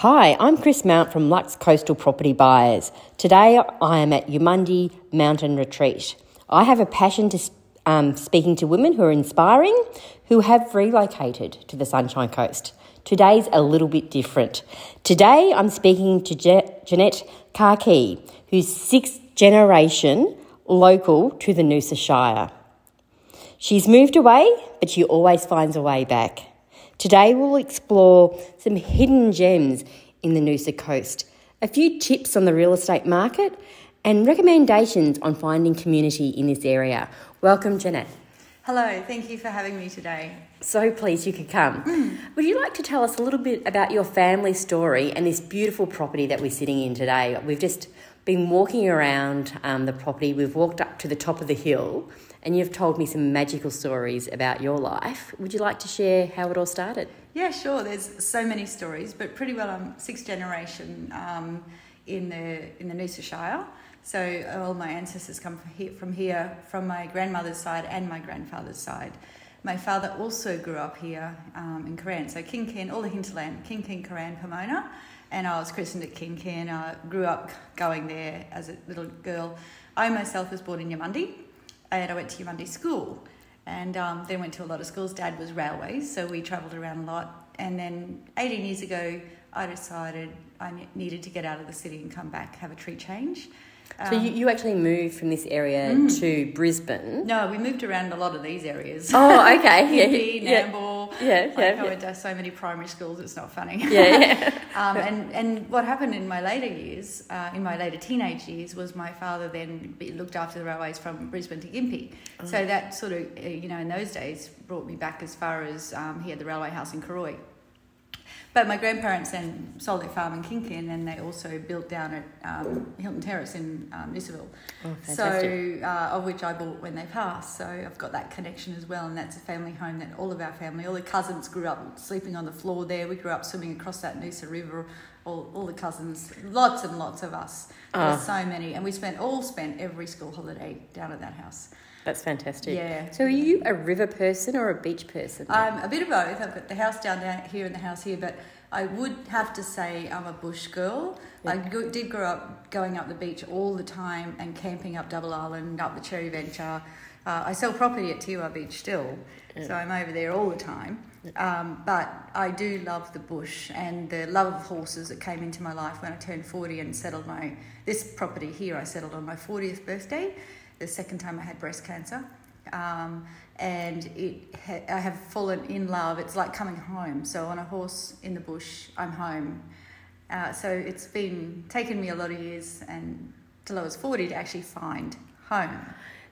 Hi, I'm Chris Mount from Lux Coastal Property Buyers. Today I am at Eumundi Mountain Retreat. I have a passion to um, speaking to women who are inspiring, who have relocated to the Sunshine Coast. Today's a little bit different. Today I'm speaking to Je- Jeanette Kake, who's sixth generation local to the Noosa Shire. She's moved away, but she always finds a way back. Today we'll explore some hidden gems in the Noosa coast, a few tips on the real estate market, and recommendations on finding community in this area. Welcome, Jeanette. Hello, thank you for having me today. So pleased you could come. Mm. Would you like to tell us a little bit about your family story and this beautiful property that we're sitting in today? We've just been walking around um, the property, we've walked up to the top of the hill and you've told me some magical stories about your life. Would you like to share how it all started? Yeah, sure. There's so many stories, but pretty well I'm sixth generation um, in the in the Noosa Shire. So all my ancestors come from here, from here, from my grandmother's side and my grandfather's side. My father also grew up here um, in Cooran, so Kin Kin, all the hinterland, Kin Kin, Cooran, Pomona, and I was christened at Kin Kin. I grew up going there as a little girl. I myself was born in Eumundi, and I went to Eumundi School and um, then went to a lot of schools. Dad was railways, so we travelled around a lot. And then 18 years ago, I decided I needed to get out of the city and come back, have a tree change. So you, you actually moved from this area mm. to Brisbane? No, we moved around a lot of these areas. Oh, okay. Yeah. Nambour. Yeah, yeah. Like yeah. I went to so many primary schools, it's not funny. Yeah, yeah. um, and, and what happened in my later years, uh, in my later teenage years, was my father then looked after the railways from Brisbane to Gympie. Oh. So that sort of, uh, you know, in those days brought me back as far as um, he had the railway house in Cooroy. But my grandparents then sold their farm in Kin Kin and they also built down at um, Hilton Terrace in um, Noosaville. Oh, so, uh, of which I bought when they passed. So I've got that connection as well. And that's a family home that all of our family, all the cousins grew up sleeping on the floor there. We grew up swimming across that Noosa River. All, all the cousins, lots and lots of us. There's ah. so many. And we spent all spent every school holiday down at that house. That's fantastic. Yeah. So, are you a river person or a beach person? I'm a bit of both. I've got the house down here and the house here, but I would have to say I'm a bush girl. Yeah. I did grow up going up the beach all the time and camping up Double Island, up the Cherry Venture. Uh, I sell property at Teewah Beach still, yeah. so I'm over there all the time. Um, but I do love the bush and the love of horses that came into my life when I turned 40 and settled my this property here. I settled on my 40th birthday the second time I had breast cancer. Um, and it ha- I have fallen in love. It's like coming home. So on a horse in the bush, I'm home. Uh, so it's been taken me a lot of years and till I was 40 to actually find home.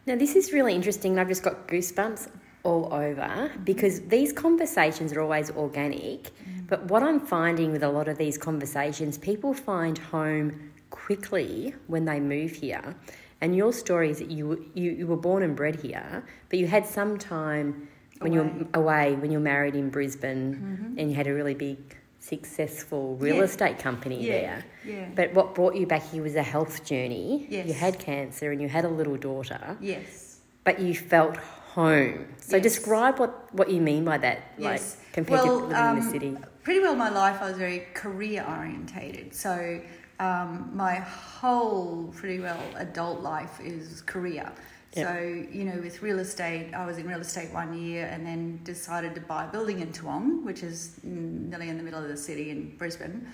Now this is really interesting. I've just got goosebumps all over because these conversations are always organic. Mm. But what I'm finding with a lot of these conversations, people find home quickly when they move here. And your story is that you, you, you were born and bred here, but you had some time when away. you were away, when you were married in Brisbane, mm-hmm. and you had a really big, successful real yeah. estate company yeah. there. Yeah. But what brought you back here was a health journey. Yes. You had cancer and you had a little daughter. Yes. But you felt home. So yes. describe what, what you mean by that, yes. like compared well, to living um, in the um, city. Pretty well, my life I was very career orientated. So um, my whole pretty well adult life is career. Yep. So, you know, with real estate, I was in real estate one year and then decided to buy a building in Toowong, which is nearly in the middle of the city in Brisbane,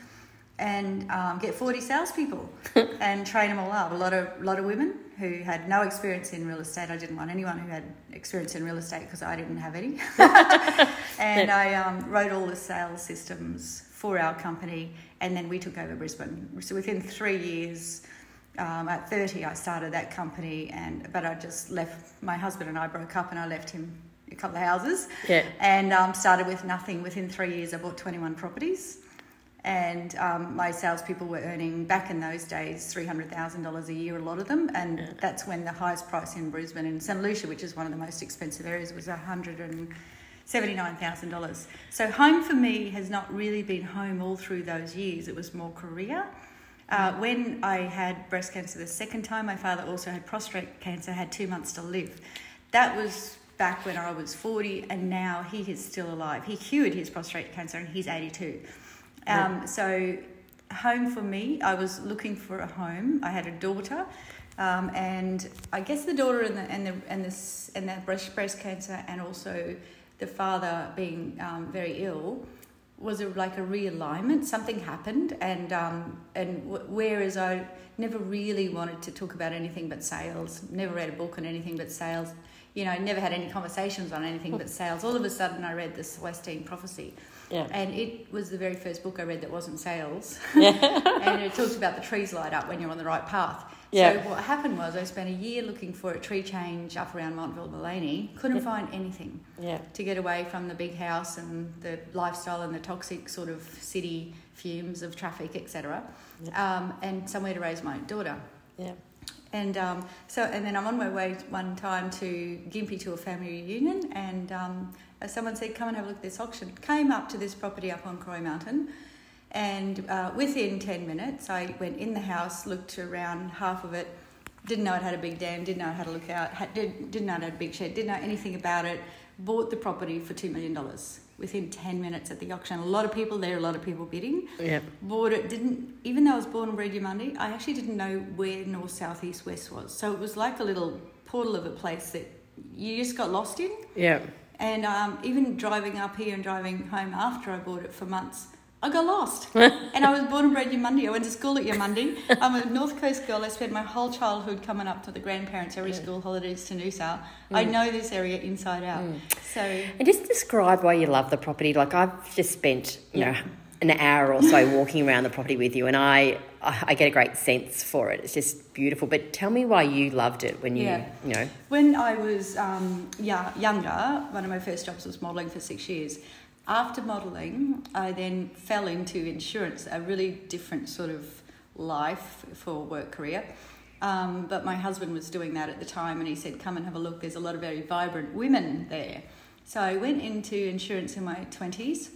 and um, get 40 salespeople and train them all up. A lot of, lot of women who had no experience in real estate. I didn't want anyone who had experience in real estate because I didn't have any. and I um, wrote all the sales systems for our company, and then we took over Brisbane. So within three years, um, at 30, I started that company, and but I just left. My husband and I broke up, and I left him a couple of houses, yeah. and um, started with nothing. Within three years, I bought 21 properties, and um, my salespeople were earning back in those days $300,000 a year, a lot of them, and yeah. that's when the highest price in Brisbane and St Lucia, which is one of the most expensive areas, was 100 and $79,000. So home for me has not really been home all through those years. It was more career. Uh, when I had breast cancer the second time, my father also had prostate cancer, had two months to live. That was back when I was 40, and now he is still alive. He cured his prostate cancer and he's 82. Um, so, home for me, I was looking for a home. I had a daughter, um, and I guess the daughter and the and the and this and that breast breast cancer, and also the father being um, very ill, was a, like a realignment. Something happened, and um, and w- whereas I never really wanted to talk about anything but sales, never read a book on anything but sales. You know, never had any conversations on anything but sales. All of a sudden, I read this Celestine Prophecy, Yeah. and it was the very first book I read that wasn't sales. Yeah. and it talks about the trees light up when you're on the right path. Yeah. So what happened was I spent a year looking for a tree change up around Montville Maleny. Couldn't find anything Yeah. to get away from the big house and the lifestyle and the toxic sort of city fumes of traffic, etc. Um, and somewhere to raise my daughter. Yeah. And um, so, and then I'm on my way one time to Gympie to a family reunion, and um, someone said, "Come and have a look at this auction." Came up to this property up on Cooroy Mountain, and uh, within ten minutes, I went in the house, looked around half of it, didn't know it had a big dam, didn't know how to look out, had, did, didn't know it had a big shed, didn't know anything about it. Bought the property for two million dollars within ten minutes at the auction. A lot of people there, a lot of people bidding Yeah. bought it didn't even though I was born and bred Eumundi, I actually didn't know where north, south, east, west was. So it was like a little portal of a place that you just got lost in. Yeah. And um, even driving up here and driving home after I bought it for months, I got lost. and I was born and bred in Eumundi. I went to school at Eumundi. I'm a North Coast girl. I spent my whole childhood coming up to the grandparents every school holidays to Noosa. I know this area inside out. So And just describe why you love the property. Like I've just spent, you know, an hour or so walking around the property with you, and I, I get a great sense for it. It's just beautiful. But tell me why you loved it when you, Yeah. you know, When I was um, yeah, younger, one of my first jobs was modelling for six years. After modelling, I then fell into insurance, a really different sort of life for work career. Um, but my husband was doing that at the time, and he said, "Come and have a look. There's a lot of very vibrant women there." So I went into insurance in my twenties,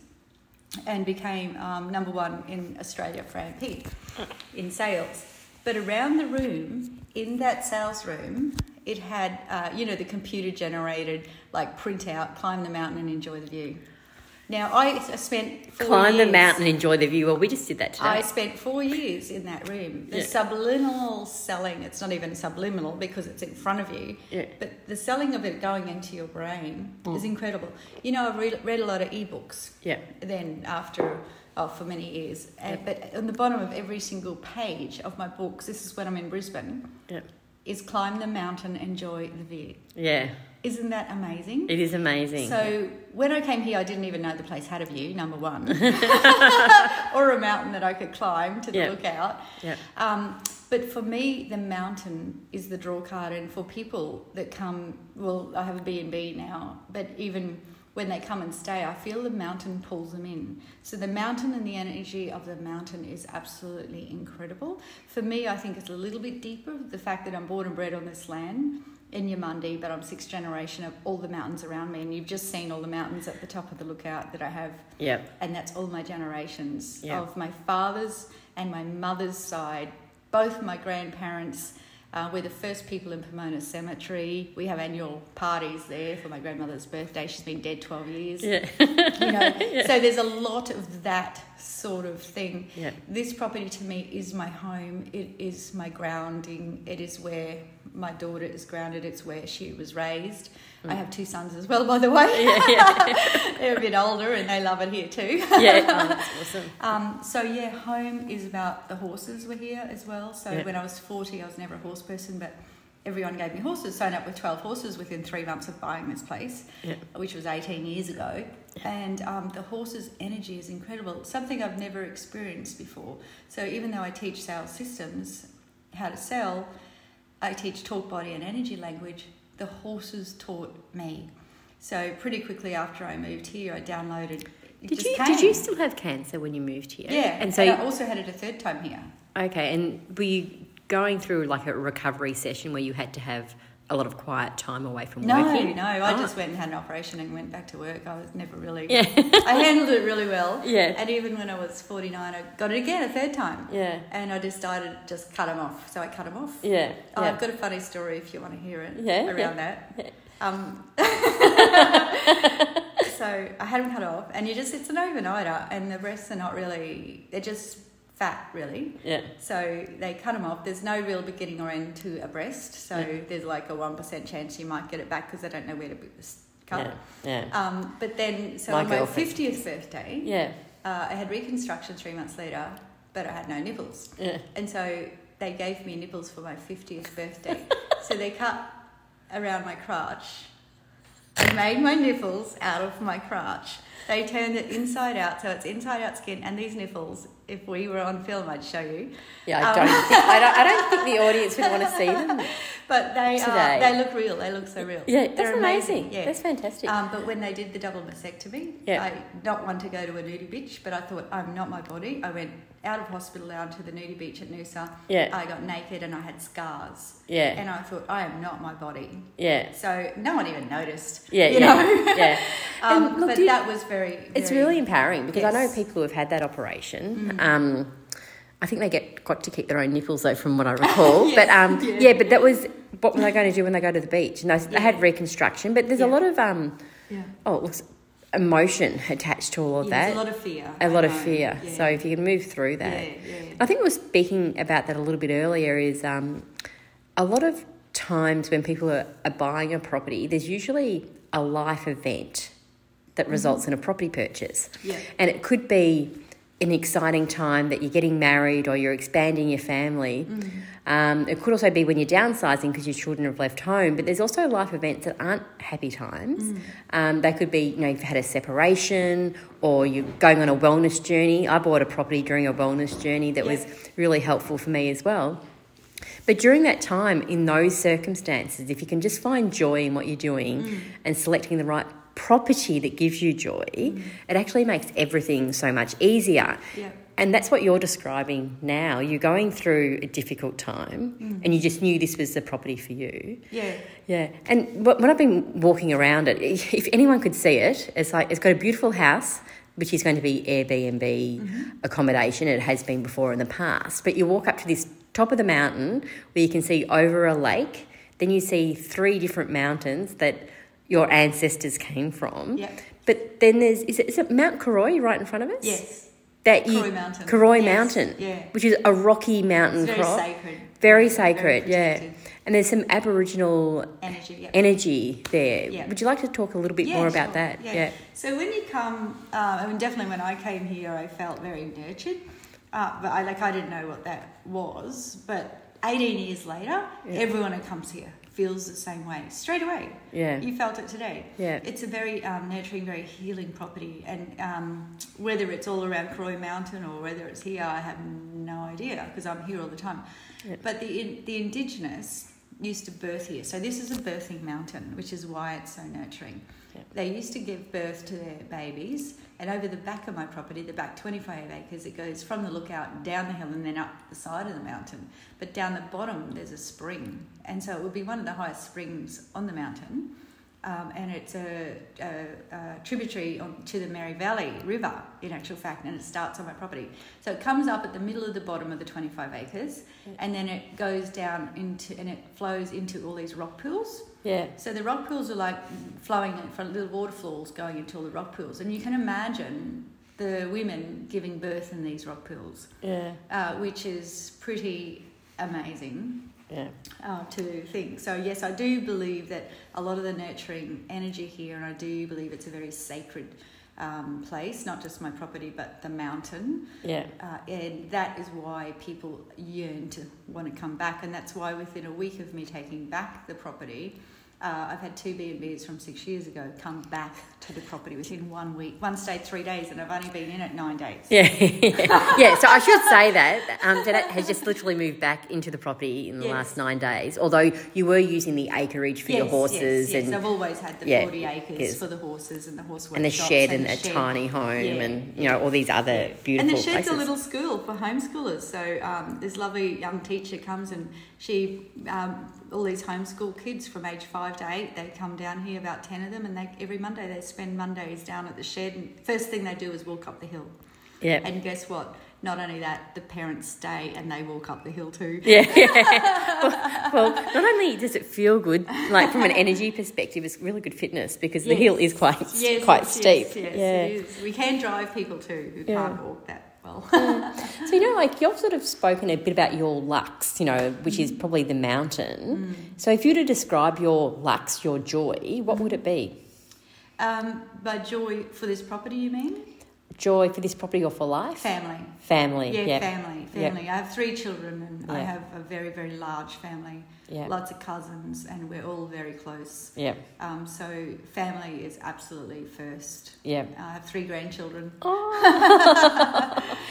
and became um, number one in Australia for AMP in sales. But around the room, in that sales room, it had, uh, you know, the computer generated like printout, climb the mountain and enjoy the view. Now, I spent four climb the mountain, enjoy the view. Well, we just did that today. I spent four years in that room. The Yeah. subliminal selling, it's not even subliminal because it's in front of you, Yeah. but the selling of it going into your brain is incredible. You know, I've read, read a lot of ebooks yeah. then after oh, for many years. Uh, but on the bottom of every single page of my books, this is when I'm in Brisbane, Yeah. Is climb the mountain, enjoy the view. Yeah. Isn't that amazing? It is amazing. So when I came here, I didn't even know the place had a view, number one, or a mountain that I could climb to the Yeah. lookout. yeah. Um, but for me, the mountain is the draw card, and for people that come, well, I have a B and B now, but even when they come and stay, I feel the mountain pulls them in. So the mountain and the energy of the mountain is absolutely incredible. For me, I think it's a little bit deeper. The fact that I'm born and bred on this land in Eumundi, but I'm sixth generation of all the mountains around me, and you've just seen all the mountains at the top of the lookout that I have Yeah. and that's all my generations Yeah. of my father's and my mother's side. Both my grandparents uh, we're the first people in Pomona Cemetery. We have annual parties there for my grandmother's birthday. She's been dead 12 years. Yeah. You know, so there's a lot of that sort of thing. Yeah. This property to me is my home. It is my grounding. It is where my daughter is grounded. It's where she was raised. I have two sons as well, by the way. Yeah, They're a bit older and they love it here too. Yeah. Oh, that's awesome. Um, so yeah, home is about the horses were here as well. So Yeah. when I was forty, I was never a horse person, but everyone gave me horses. Signed up with twelve horses within three months of buying this place, Yeah. which was eighteen years ago. And um, the horses' energy is incredible. Something I've never experienced before. So even though I teach sales systems, how to sell, I teach talk, body, and energy language. The horses taught me. So pretty quickly after I moved here, I downloaded. Did you came. did you still have cancer when you moved here? Yeah, And so I also had it a third time here. okay, and were you going through like a recovery session where you had to have a lot of quiet time away from work. No, working? no, I Oh. just went and had an operation and went back to work. I was never really. Yeah. I handled it really well. Yeah. And even when I was 49, I got it again a third time. Yeah. And I decided to just cut them off. So I cut them off. Yeah. Oh, yeah. I've got a funny story if you want to hear it Yeah, around yeah. that. Yeah. Um, So I had them cut off, and you just it's an overnighter, and the breasts are not really they're just fat really. Yeah. So they cut them off. There's no real beginning or end to a breast, so Yeah. there's like a one percent chance you might get it back because they don't know where to cut. Yeah. Yeah. Um, but then, so My on my fiftieth birthday, Yeah. uh, I had reconstruction three months later, but I had no nipples. Yeah. And so they gave me nipples for my 50th birthday. so they cut around my crotch and made my nipples out of my crotch. They turned it inside out, so it's inside out skin. And these nipples, if we were on film, I'd show you. Yeah, I Um, don't, think, I, don't, I don't think the audience would want to see them. But they Today. are, they look real. They look so real. Yeah, that's They're amazing. Yeah. That's fantastic. Um, but when they did the double mastectomy, Yeah. I not want to go to a nudie beach, but I thought I'm not my body. I went out of hospital down to the nudie beach at Noosa. Yeah. I got naked and I had scars. Yeah. And I thought I am not my body. yeah. So no one even noticed. Yeah, you yeah, know. yeah. Um, look, but that was very. It's really empowering because I know people who have had that operation. Um, I think they get got to keep their own nipples though, from what I recall. Yes, but um, yeah. yeah. but that was what were they going to do when they go to the beach? And they, they had reconstruction, but there's a lot of um, Yeah. oh, it looks emotion attached to all of Yeah, that. there's a lot of fear. a I lot of fear. Yeah. So if you can move through that, Yeah, yeah. I think we were speaking about that a little bit earlier. Is um, a lot of times when people are, are buying a property, there's usually a life event that results in a property purchase, Yeah. and it could be an exciting time that you're getting married or you're expanding your family. Um, it could also be when you're downsizing because your children have left home. But there's also life events that aren't happy times. Um, they could be, you know, you've had a separation or you're going on a wellness journey. I bought a property during a wellness journey that was really helpful for me as well. But during that time, in those circumstances, if you can just find joy in what you're doing and selecting the right property that gives you joy, it actually makes everything so much easier. Yeah. And that's what you're describing now. You're going through a difficult time mm. and you just knew this was the property for you. Yeah. Yeah, and wh- when I've been walking around it, if anyone could see it, it's like it's got a beautiful house, which is going to be Airbnb mm-hmm. accommodation. It has been before in the past, but you walk up to this top of the mountain where you can see over a lake. Then you see three different mountains that your ancestors came from. Yeah. But then there's is it, is it Mount Cooroy right in front of us? Yes. That you, Cooroy Mountain. Cooroy Yes, Mountain. yeah. Which is a rocky mountain It's very crop. sacred. Very Very sacred, yeah. And there's some Aboriginal Energy. Yeah. energy there. Yeah. Would you like to talk a little bit Yeah, more about sure. that? Yeah. So when you come, uh, I mean, definitely when I came here, I felt very nurtured. Uh, but I like I didn't know what that was. But 18 years later, everyone who comes here feels the same way straight away. Yeah. You felt it today. Yeah. It's a very um, nurturing, very healing property, and um, whether it's all around Cooroy Mountain or whether it's here, I have no idea because I'm here all the time. But the in, the indigenous used to birth here, so this is a birthing mountain, which is why it's so nurturing. Yeah. They used to give birth to their babies, and over the back of my property, the back 25 acres, it goes from the lookout down the hill and then up the side of the mountain. But down the bottom, there's a spring, and so it would be one of the highest springs on the mountain. Um, and it's a, a, a tributary on, to the Mary Valley River, in actual fact, and it starts on my property. So it comes up at the middle of the bottom of the 25 acres, and then it goes down into, and it flows into all these rock pools. Yeah. So the rock pools are like flowing in from little waterfalls going into all the rock pools, and you can imagine the women giving birth in these rock pools, Yeah. uh, which is pretty amazing Yeah. uh, to think. So yes, I do believe that a lot of the nurturing energy here, and I do believe it's a very sacred um, place, not just my property, but the mountain. Yeah. Uh, and that is why people yearn to want to come back, and that's why within a week of me taking back the property, uh, I've had two B and Bs from six years ago come back to the property within one week. One stayed three days, and I've only been in it nine days. Yeah. yeah. So I should say that um, Jeanette has just literally moved back into the property in the Yes. last nine days. Although you were using the acreage for your Yes, horses yes, yes. and I've always had the Yeah, 40 acres for the horses and the horse and the shed and the a shed. tiny home Yeah. and you know all these other Yeah. beautiful And the shed's places. a little school for homeschoolers. So um, this lovely young teacher comes and she, um, all these homeschool kids from age five to eight, they come down here, about 10 of them, and they every Monday they spend Mondays down at the shed. And first thing they do is walk up the hill. Yeah. And guess what? Not only that, the parents stay and they walk up the hill too. Yeah, yeah. Well, well, not only does it feel good, like from an energy perspective, it's really good fitness because the hill is quite Yes, quite yes, steep. Yes, yes, yeah. it is. We can drive people too who Yeah. can't walk that well. So you know, like you've sort of spoken a bit about your lux, you know, which is probably the mountain. So if you were to describe your lux, your joy, what would it be? um, by joy for this property, you mean? Joy for this property or for life? Family. Family. Yeah, Yeah. family, family. I have three children and I have a very, very large family. Yeah. Lots of cousins and we're all very close. Yeah. Um, so family is absolutely first. Yeah. I have three grandchildren.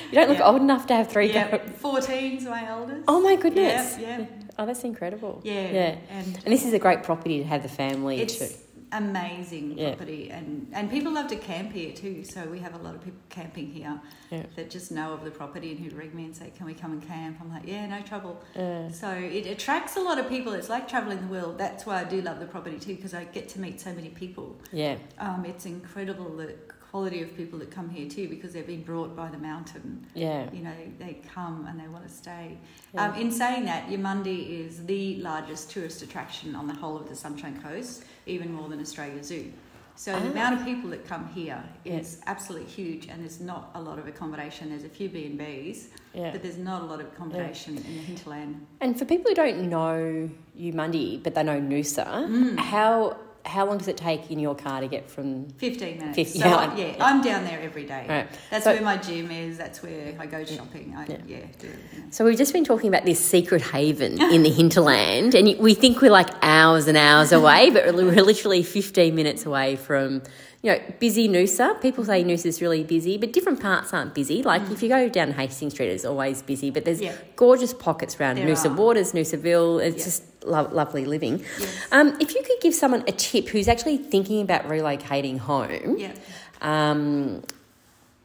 You don't look old enough to have three. Yeah, go- 14's my eldest. Oh my goodness. Yeah, yeah, Oh, that's incredible. yeah. Yeah. And And this is a great property to have the family it's too. Amazing Yeah. property and, and people love to camp here too. So we have a lot of people camping here Yeah. that just know of the property and who ring me and say, Can we come and camp? I'm like, Yeah, no trouble. Yeah. So it attracts a lot of people. It's like traveling the world. That's why I do love the property too, because I get to meet so many people. Yeah. Um, it's incredible the quality of people that come here too, because they've been brought by the mountain. Yeah. You know, they come and they want to stay. Yeah. Um, in saying that, Eumundi is the largest tourist attraction on the whole of the Sunshine Coast, even more than Australia Zoo. So the Ah. amount of people that come here is Yeah. absolutely huge, and there's not a lot of accommodation. There's a few B and B's, Yeah. but there's not a lot of accommodation in the hinterland. And for people who don't know Eumundi, but they know Noosa, Mm. how how long does it take in your car to get from 15 minutes. 50, so yeah. I, yeah, I'm down there every day. Right. That's So- where my gym is. That's where I go shopping. I, Yeah. yeah. do. So we've just been talking about this secret haven in the hinterland, and we think we're like hours and hours away, but we're literally 15 minutes away from, you know, busy Noosa. People say Noosa's really busy, but different parts aren't busy. Like if you go down Hastings Street, it's always busy, but there's Yeah. gorgeous pockets around There Noosa are. Waters, Noosaville. It's Yeah. just lo- lovely living. Yes. Um, if you could give someone a tip who's actually thinking about relocating home, Yeah. um,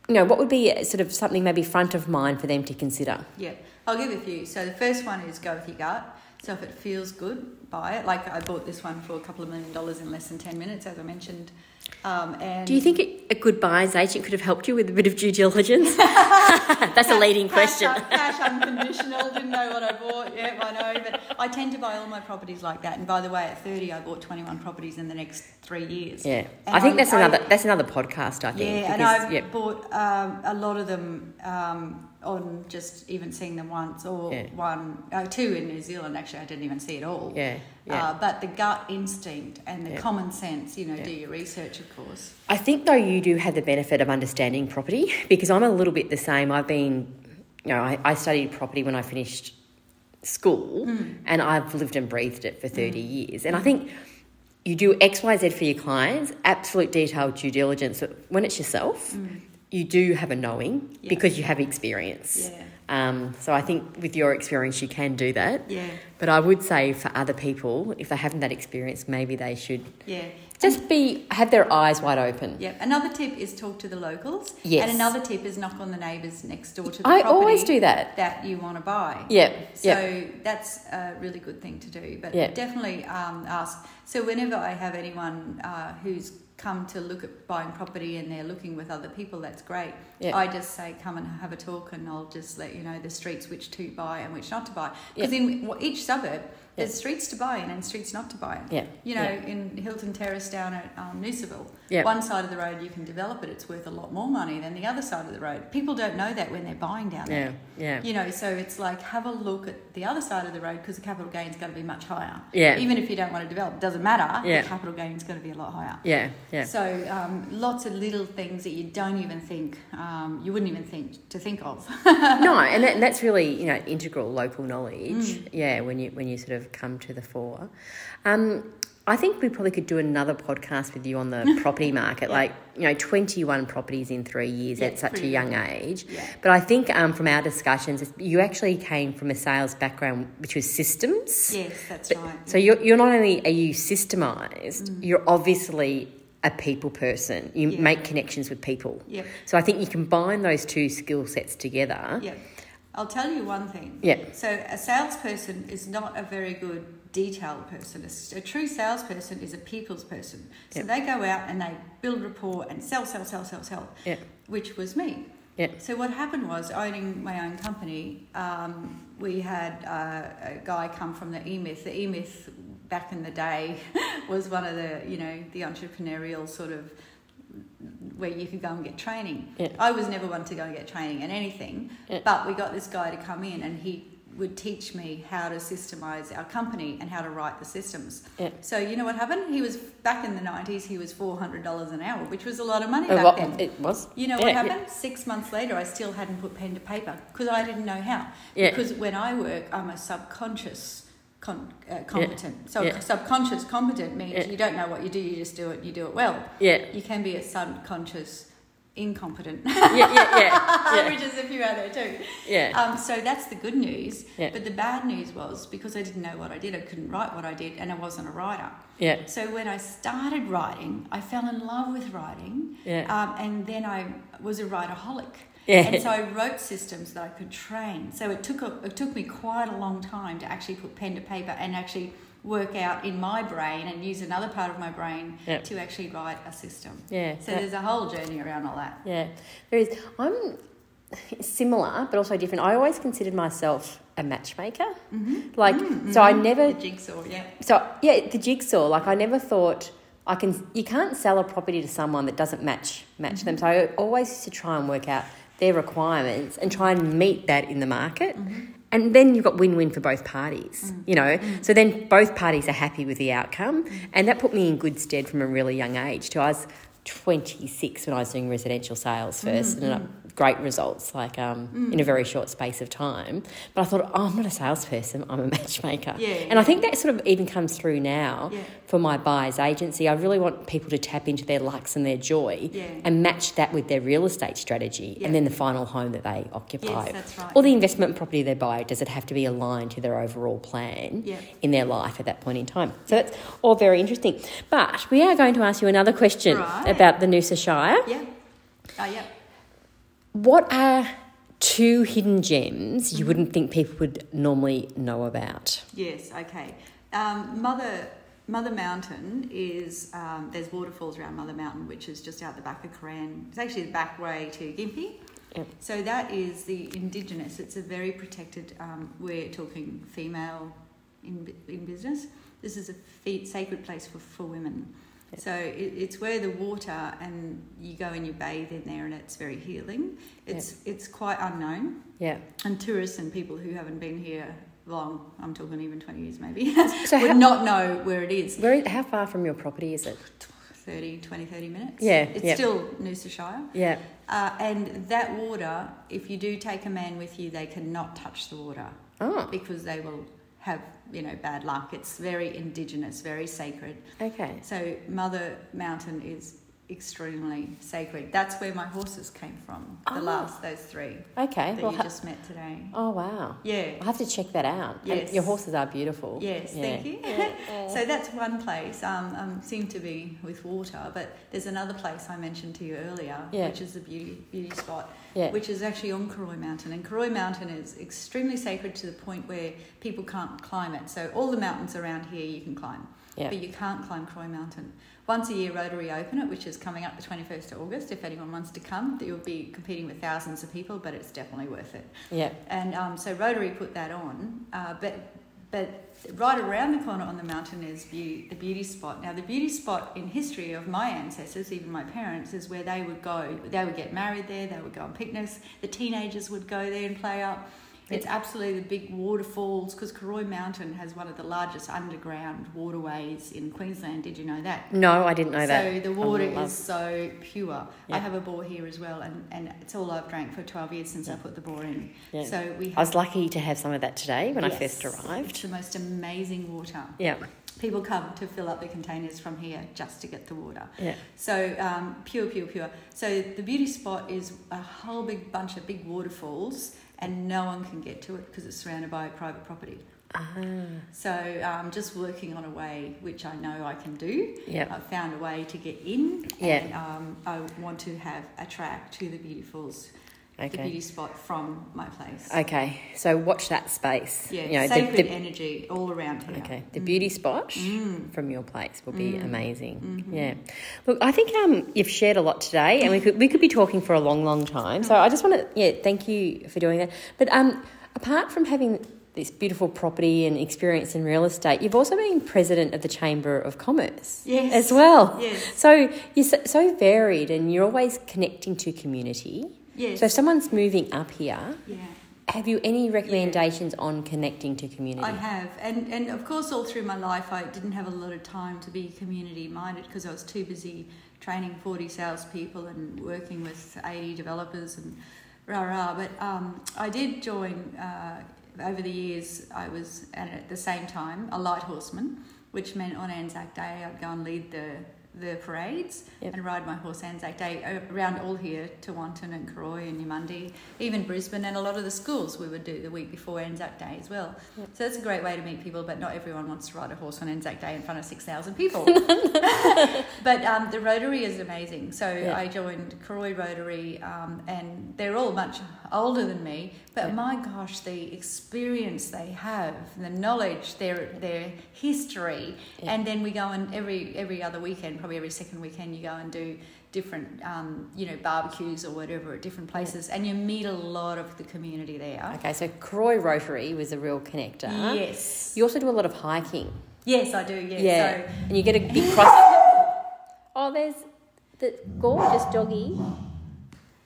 you know, what would be sort of something maybe front of mind for them to consider? Yeah. I'll give a few. So the first one is go with your gut. So if it feels good, buy it. Like I bought this one for a couple of million dollars in less than 10 minutes, as I mentioned. Um, and Do you think a good buyer's agent could have helped you with a bit of due diligence? That's a leading question. Cash, cash unconditional, didn't know what I bought. Yeah, I know. But I tend to buy all my properties like that. And by the way, at 30, I bought 21 properties in the next three years. Yeah, And I think that's I- another that's another podcast. I think. Yeah, and I've yeah, bought um, a lot of them um, on just even seeing them once or Yeah. one, uh, two in New Zealand. Actually, I didn't even see it all. yeah, yeah. Uh, but the gut instinct and the Yeah. common sense, you know, Yeah. do your research, of course. I think though you do have the benefit of understanding property because I'm a little bit the same. I've been, you know, I, I studied property when I finished school, and I've lived and breathed it for 30 years. And I think you do X, Y, Z for your clients, absolute detailed due diligence. When it's yourself, you do have a knowing Yeah. because you have experience. Yeah. Um, so I think with your experience, you can do that. Yeah, But I would say for other people, if they haven't that experience, maybe they should yeah. just be have their eyes wide open. Yeah, another tip is talk to the locals. Yes. And another tip is knock on the neighbours next door to the I property always do that. that you want to buy. Yeah, So yeah, that's a really good thing to do. But Yeah. definitely um, ask. So whenever I have anyone uh, who's come to look at buying property and they're looking with other people, that's great. Yeah. I just say, come and have a talk, and I'll just let you know the streets which to buy and which not to buy. Because in each suburb, there's streets to buy in and streets not to buy in. Yeah, You know, yeah. in Hilton Terrace down at um, Noosaville, Yeah. one side of the road you can develop it, it's worth a lot more money than the other side of the road. People don't know that when they're buying down there. yeah, yeah. You know, so it's like have a look at the other side of the road because the capital gain's going to be much higher. Yeah. Even if you don't want to develop, it doesn't matter. Yeah. The capital gain's going to be a lot higher. Yeah, yeah. So um, lots of little things that you don't even think, um, you wouldn't even think to think of. no, and, that, and that's really you know integral local knowledge. Mm. Yeah, when you when you sort of come to the fore. Um, I think we probably could do another podcast with you on the property market. Yeah. Like you know, twenty one properties in three years Yeah, at such a young age. Yeah. But I think um, from our discussions, you actually came from a sales background, which was systems. yes, that's But- right. So you're, you're not only are you systemized, Mm. you're obviously a people person. You Yeah. make connections with people. Yep. So I think you combine those two skill sets together. Yeah. I'll tell you one thing. Yeah. So a salesperson is not a very good detailed person. A, true salesperson is a people's person. So Yeah. they go out and they build rapport and sell, sell, sell, sell, sell. Yeah. Which was me. Yeah. So what happened was, owning my own company, um, we had uh, a guy come from the E-Myth. The E-Myth back in the day was one of the, you know, the entrepreneurial sort of where you could go and get training. Yeah. I was never one to go and get training in anything, Yeah. but we got this guy to come in and he would teach me how to systemize our company and how to write the systems. Yeah. So you know what happened? He was back in the nineties. He was four hundred dollars an hour, which was a lot of money back what- then. it was. You know Yeah, what yeah. happened? Six months later, I still hadn't put pen to paper because I didn't know how. Yeah. Because when I work, I'm a subconscious con- uh, competent. So Yeah. subconscious competent means Yeah. you don't know what you do, you just do it, you do it well. Yeah. You can be a subconscious incompetent, Yeah, yeah, yeah. Yeah. which is a few out there too. Yeah. Um, so that's the good news. Yeah. But the bad news was because I didn't know what I did, I couldn't write what I did, and I wasn't a writer. Yeah. So when I started writing, I fell in love with writing. Yeah. Um, and then I was a writerholic. Yeah. And so I wrote systems that I could train. So it took a, it took me quite a long time to actually put pen to paper and actually work out in my brain and use another part of my brain Yeah. to actually write a system. Yeah. So that- there's a whole journey around all that. Yeah, there is. I'm similar, but also different. I always considered myself a matchmaker. Mm-hmm. Like, mm-hmm. so I mm-hmm. never. The jigsaw, yeah. So yeah, the jigsaw. Like, I never thought I can. You can't sell a property to someone that doesn't match match mm-hmm. them. So I always used to try and work out their requirements and try and meet that in the market. Mm-hmm. And then you've got win-win for both parties, mm. you know. Mm. So then both parties are happy with the outcome, mm. and that put me in good stead from a really young age. Too, I was 26 when I was doing residential sales 1st and uh, great results, like um, in a very short space of time. But I thought, oh, I'm not a salesperson; I'm a matchmaker. Yeah, and I think that sort of even comes through now Yeah. for my buyers agency. I really want people to tap into their lux and their joy and match that with their real estate strategy and then the final home that they occupy. Yes, that's right. Or the investment property they buy, does it have to be aligned to their overall plan in their life at that point in time? So that's all very interesting. But we are going to ask you another question Right. about the Noosa Shire. Yeah. Oh, yeah. What are two hidden gems you wouldn't think people would normally know about? Yes, okay. Um, Mother Mother Mountain is um, there's waterfalls around Mother Mountain, which is just out the back of Cooran. It's actually the back way to Gympie. Yep. So that is the indigenous. It's a very protected. Um, we're talking female in in business. This is a fe- sacred place for for women. Yep. So it, it's where the water and you go and you bathe in there, and it's very healing. It's it's quite unknown Yeah. and tourists and people who haven't been here long, I'm talking even 20 years maybe, So would how- not know where it is. Where, how far from your property is it? 30, 20, 30 minutes. Yeah, It's yeah. still Noosa Shire. Yeah. Uh, and that water, if you do take a man with you, they cannot touch the water Oh, because they will have, you know, bad luck. It's very indigenous, very sacred. okay. So Mother Mountain is extremely sacred. That's where my horses came from, the Oh. last, those three Okay. that Well, you ha- just met today. oh, wow. Yeah. I'll have to check that out. And Yes. your horses are beautiful. Yes, Yeah. thank you. so that's one place. Um, um, seem to be with water, but there's another place I mentioned to you earlier, Yeah. which is the beauty beauty spot, Yeah. which is actually on Cooroy Mountain. And Cooroy Mountain is extremely sacred to the point where people can't climb it. So all the mountains around here you can climb, Yeah. but you can't climb Cooroy Mountain. Once a year, Rotary open it, which is coming up the 21st of August. If anyone wants to come, you'll be competing with thousands of people, but it's definitely worth it. Yeah. And um, so Rotary put that on, uh, but but right around the corner on the mountain is beauty, the beauty spot. Now the beauty spot in history of my ancestors, even my parents, is where they would go. They would get married there. They would go on picnics. The teenagers would go there and play up. It's absolutely the big waterfalls because Cooroy Mountain has one of the largest underground waterways in Queensland. Did you know that? No, I didn't know that. So the I water love- is so pure. Yeah. I have a bore here as well, and, and it's all I've drank for 12 years since I put the bore in. Yeah. So we have, I was lucky to have some of that today when I Yes, first It's arrived. the most amazing water. Yeah. People come to fill up the containers from here just to get the water. Yeah. So um, pure, pure, pure. So the beauty spot is a whole big bunch of big waterfalls, and no one can get to it because it's surrounded by private property. Ah. So I'm just working on a way which I know I can do. Yeah. I've found a way to get in, Yeah. and um, I want to have a track to the beauty falls the beauty spot from my place. Okay, so watch that space. yeah, You know, the- sacred the- energy all around here. Okay, the beauty spot Mm. from your place will be amazing. Mm-hmm. Yeah, look, I think um, you've shared a lot today, and we could we could be talking for a long, long time. So I just want to yeah, thank you for doing that. But um, apart from having this beautiful property and experience in real estate, you've also been president of the Chamber of Commerce Yes. as well. Yes. So you're so varied, and you're always connecting to community. Yes. So if someone's moving up here, yeah. have you any recommendations on connecting to community? I have, and and of course, all through my life, I didn't have a lot of time to be community minded because I was too busy training forty salespeople and working with eighty developers and rah rah. But um, I did join uh, over the years. I was and at the same time a light horseman, which meant on Anzac Day I'd go and lead the the parades Yep. and ride my horse Anzac Day around all here Tewantin and Cooroy and Eumundi, even Brisbane and a lot of the schools we would do the week before Anzac Day as well. So that's a great way to meet people, but not everyone wants to ride a horse on Anzac Day in front of 6,000 people. but um, the Rotary is amazing. So Yeah. I joined Cooroy Rotary um, and they're all much older than me, but Yeah. my gosh, the experience they have, the knowledge, their, their history, Yeah. and then we go and every every other weekend, probably every second weekend, you go and do different, um, you know, barbecues or whatever at different places, and you meet a lot of the community there. Okay, so Cooroy Rotary was a real connector. Yes, You also do a lot of hiking. yes, I do. Yeah. Yeah. So and you get a big cross. oh, there's the gorgeous doggy.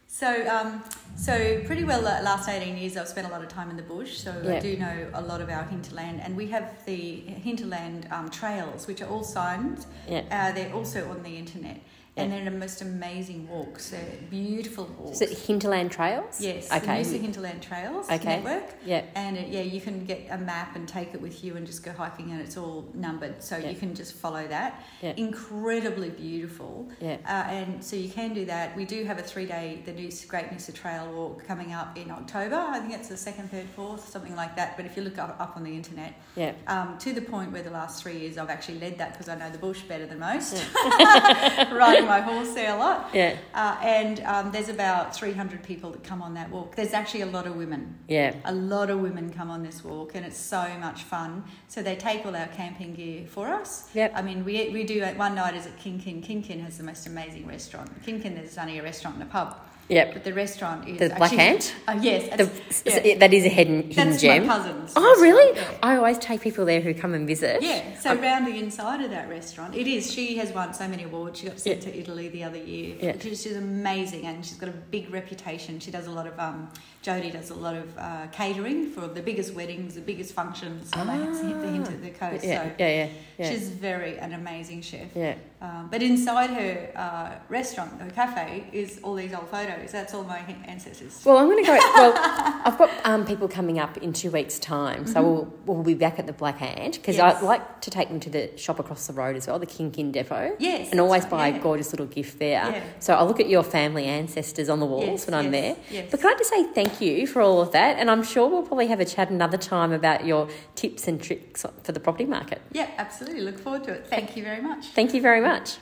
So, um, so pretty well the last 18 years I've spent a lot of time in the bush, so Yeah. I do know a lot of our hinterland. And we have the hinterland um, trails, which are all signed. Yeah. Uh, they're also on the internet. And Yeah. they're the most amazing walks. They're beautiful walks. Is it Hinterland Trails? Yes, the Okay. Noosa Hinterland Trails Okay. network. Yeah. And it, yeah, you can get a map and take it with you and just go hiking, and it's all numbered, so Yeah. you can just follow that. Yeah. Incredibly beautiful. Yeah. Uh, and so you can do that. We do have a three day, the new Great Noosa Trail Walk coming up in October. I think it's the second, third, fourth, something like that. But if you look up, up on the internet, Yeah. um, to the point where the last three years I've actually led that because I know the bush better than most, riding my horse there a lot. Yeah. Uh, and um, there's about 300 people that come on that walk. There's actually a lot of women. Yeah. A lot of women come on this walk, and it's so much fun. So they take all our camping gear for us. Yep. I mean, we, we do one night is at Kinkin. Kinkin has the most amazing restaurant. Kinkin, there's only a restaurant and a pub, Yep. but the restaurant is The Black actually, Ant? Uh, yes, The, yeah. That is a hidden, hidden that's gem. my cousin's. Oh, really? yeah. I always take people there who come and visit. Yeah, so round the inside of that restaurant, it is. She has won so many awards. She got sent to Italy the other year. Yeah. She's, she's amazing, and she's got a big reputation. She does a lot of. Um, Jodie does a lot of uh, catering for the biggest weddings, the biggest functions on the, the hint of the coast. Yeah. so Yeah. Yeah. Yeah. she's very an amazing chef. yeah. Um, but inside her uh, restaurant, her cafe, is all these old photos. That's all my ancestors. Well, I'm going to go. Well, I've got um, people coming up in two weeks' time, so we'll, we'll be back at the Black Ant because Mm-hmm. Yes. I'd like to take them to the shop across the road as well, the Kinkin Depot. Yes, and always that's buy right, a gorgeous little gift there. Yeah. So I'll look at your family ancestors on the walls Yes, when I'm yes, there. yes. But can I just say thank you for all of that? And I'm sure we'll probably have a chat another time about your tips and tricks for the property market. Yeah, absolutely. Look forward to it. Thank you very much. Thank you very much.